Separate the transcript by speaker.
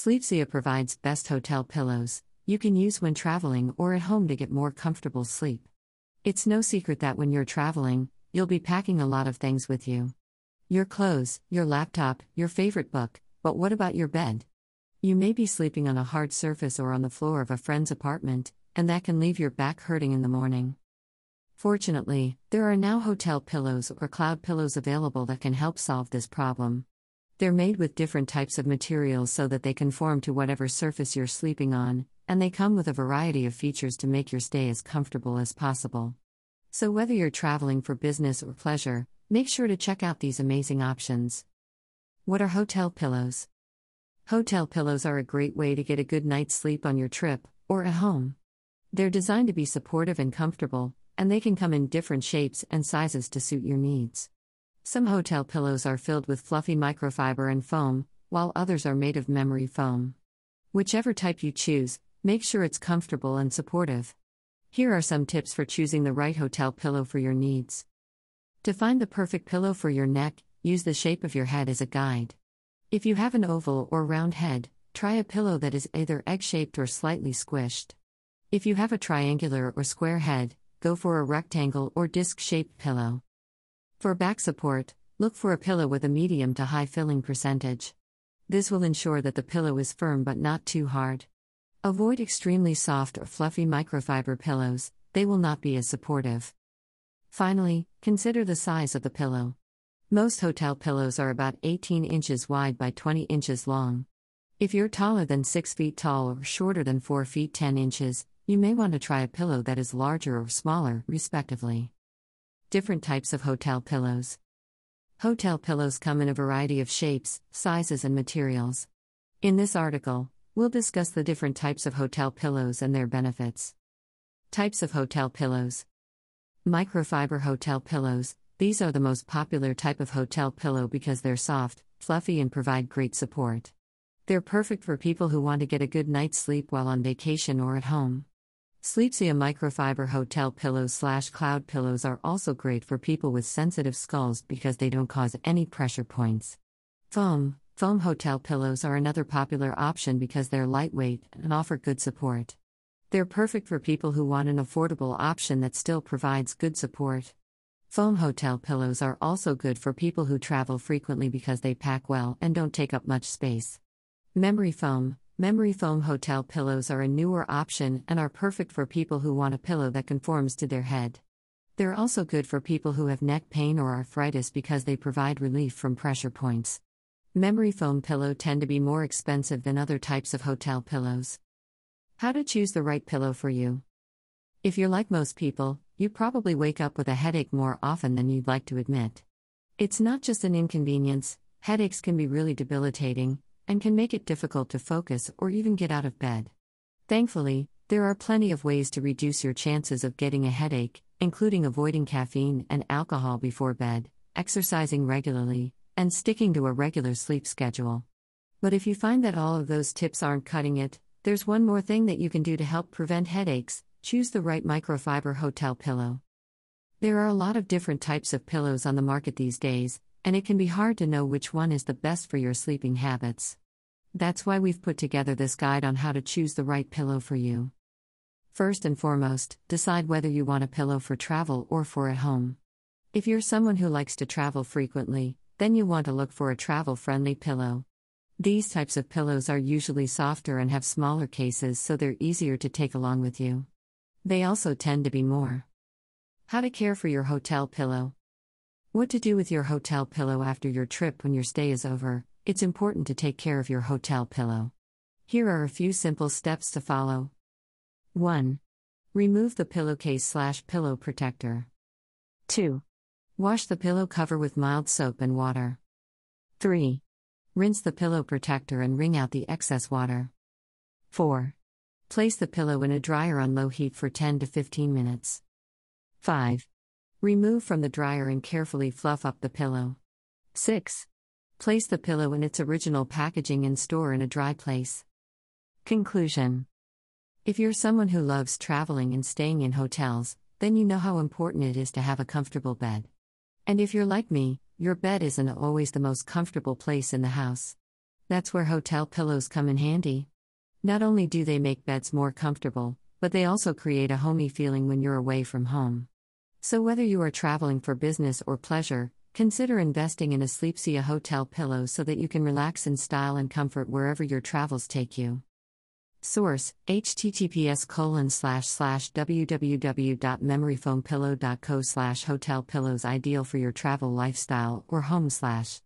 Speaker 1: Sleepsia provides best hotel pillows you can use when traveling or at home to get more comfortable sleep. It's no secret that when you're traveling, you'll be packing a lot of things with you. Your clothes, your laptop, your favorite book, but what about your bed? You may be sleeping on a hard surface or on the floor of a friend's apartment, and that can leave your back hurting in the morning. Fortunately, there are now hotel pillows or cloud pillows available that can help solve this problem. They're made with different types of materials so that they conform to whatever surface you're sleeping on, and they come with a variety of features to make your stay as comfortable as possible. So, whether you're traveling for business or pleasure, make sure to check out these amazing options. What are hotel pillows? Hotel pillows are a great way to get a good night's sleep on your trip or at home. They're designed to be supportive and comfortable, and they can come in different shapes and sizes to suit your needs. Some hotel pillows are filled with fluffy microfiber and foam, while others are made of memory foam. Whichever type you choose, make sure it's comfortable and supportive. Here are some tips for choosing the right hotel pillow for your needs. To find the perfect pillow for your neck, use the shape of your head as a guide. If you have an oval or round head, try a pillow that is either egg shaped or slightly squished. If you have a triangular or square head, go for a rectangle or disc shaped pillow. For back support, look for a pillow with a medium to high filling percentage. This will ensure that the pillow is firm but not too hard. Avoid extremely soft or fluffy microfiber pillows, they will not be as supportive. Finally, consider the size of the pillow. Most hotel pillows are about 18 inches wide by 20 inches long. If you're taller than 6 feet tall or shorter than 4 feet 10 inches, you may want to try a pillow that is larger or smaller, respectively. Different types of hotel pillows. Hotel pillows come in a variety of shapes, sizes, and materials. In this article, we'll discuss the different types of hotel pillows and their benefits. Types of hotel pillows Microfiber hotel pillows. These are the most popular type of hotel pillow because they're soft, fluffy, and provide great support. They're perfect for people who want to get a good night's sleep while on vacation or at home. Sleepsia microfiber hotel pillows slash cloud pillows are also great for people with sensitive skulls because they don't cause any pressure points. Foam Foam hotel pillows are another popular option because they're lightweight and offer good support. They're perfect for people who want an affordable option that still provides good support. Foam hotel pillows are also good for people who travel frequently because they pack well and don't take up much space. Memory foam Memory foam hotel pillows are a newer option and are perfect for people who want a pillow that conforms to their head. They're also good for people who have neck pain or arthritis because they provide relief from pressure points. Memory foam pillow tend to be more expensive than other types of hotel pillows. How to choose the right pillow for you. If you're like most people, you probably wake up with a headache more often than you'd like to admit. It's not just an inconvenience, headaches can be really debilitating, and can make it difficult to focus or even get out of bed. Thankfully, there are plenty of ways to reduce your chances of getting a headache, including avoiding caffeine and alcohol before bed, exercising regularly, and sticking to a regular sleep schedule. But if you find that all of those tips aren't cutting it, there's one more thing that you can do to help prevent headaches choose the right microfiber hotel pillow. There are a lot of different types of pillows on the market these days, and it can be hard to know which one is the best for your sleeping habits. That's why we've put together this guide on how to choose the right pillow for you. First and foremost, decide whether you want a pillow for travel or for at home. If you're someone who likes to travel frequently, then you want to look for a travel friendly pillow. These types of pillows are usually softer and have smaller cases so they're easier to take along with you. They also tend to be more. How to care for your hotel pillow. What to do with your hotel pillow after your trip when your stay is over, it's important to take care of your hotel pillow. Here are a few simple steps to follow. 1. Remove the pillowcase slash pillow protector. 2. Wash the pillow cover with mild soap and water. 3. Rinse the pillow protector and wring out the excess water. 4. Place the pillow in a dryer on low heat for 10 to 15 minutes. 5. Remove from the dryer and carefully fluff up the pillow. 6. Place the pillow in its original packaging and store in a dry place. Conclusion If you're someone who loves traveling and staying in hotels, then you know how important it is to have a comfortable bed. And if you're like me, your bed isn't always the most comfortable place in the house. That's where hotel pillows come in handy. Not only do they make beds more comfortable, but they also create a homey feeling when you're away from home. So, whether you are traveling for business or pleasure, consider investing in a Sleepsia hotel pillow so that you can relax in style and comfort wherever your travels take you. Source https colon slash slash www.memoryfoampillow.co slash hotel pillows ideal for your travel lifestyle or home slash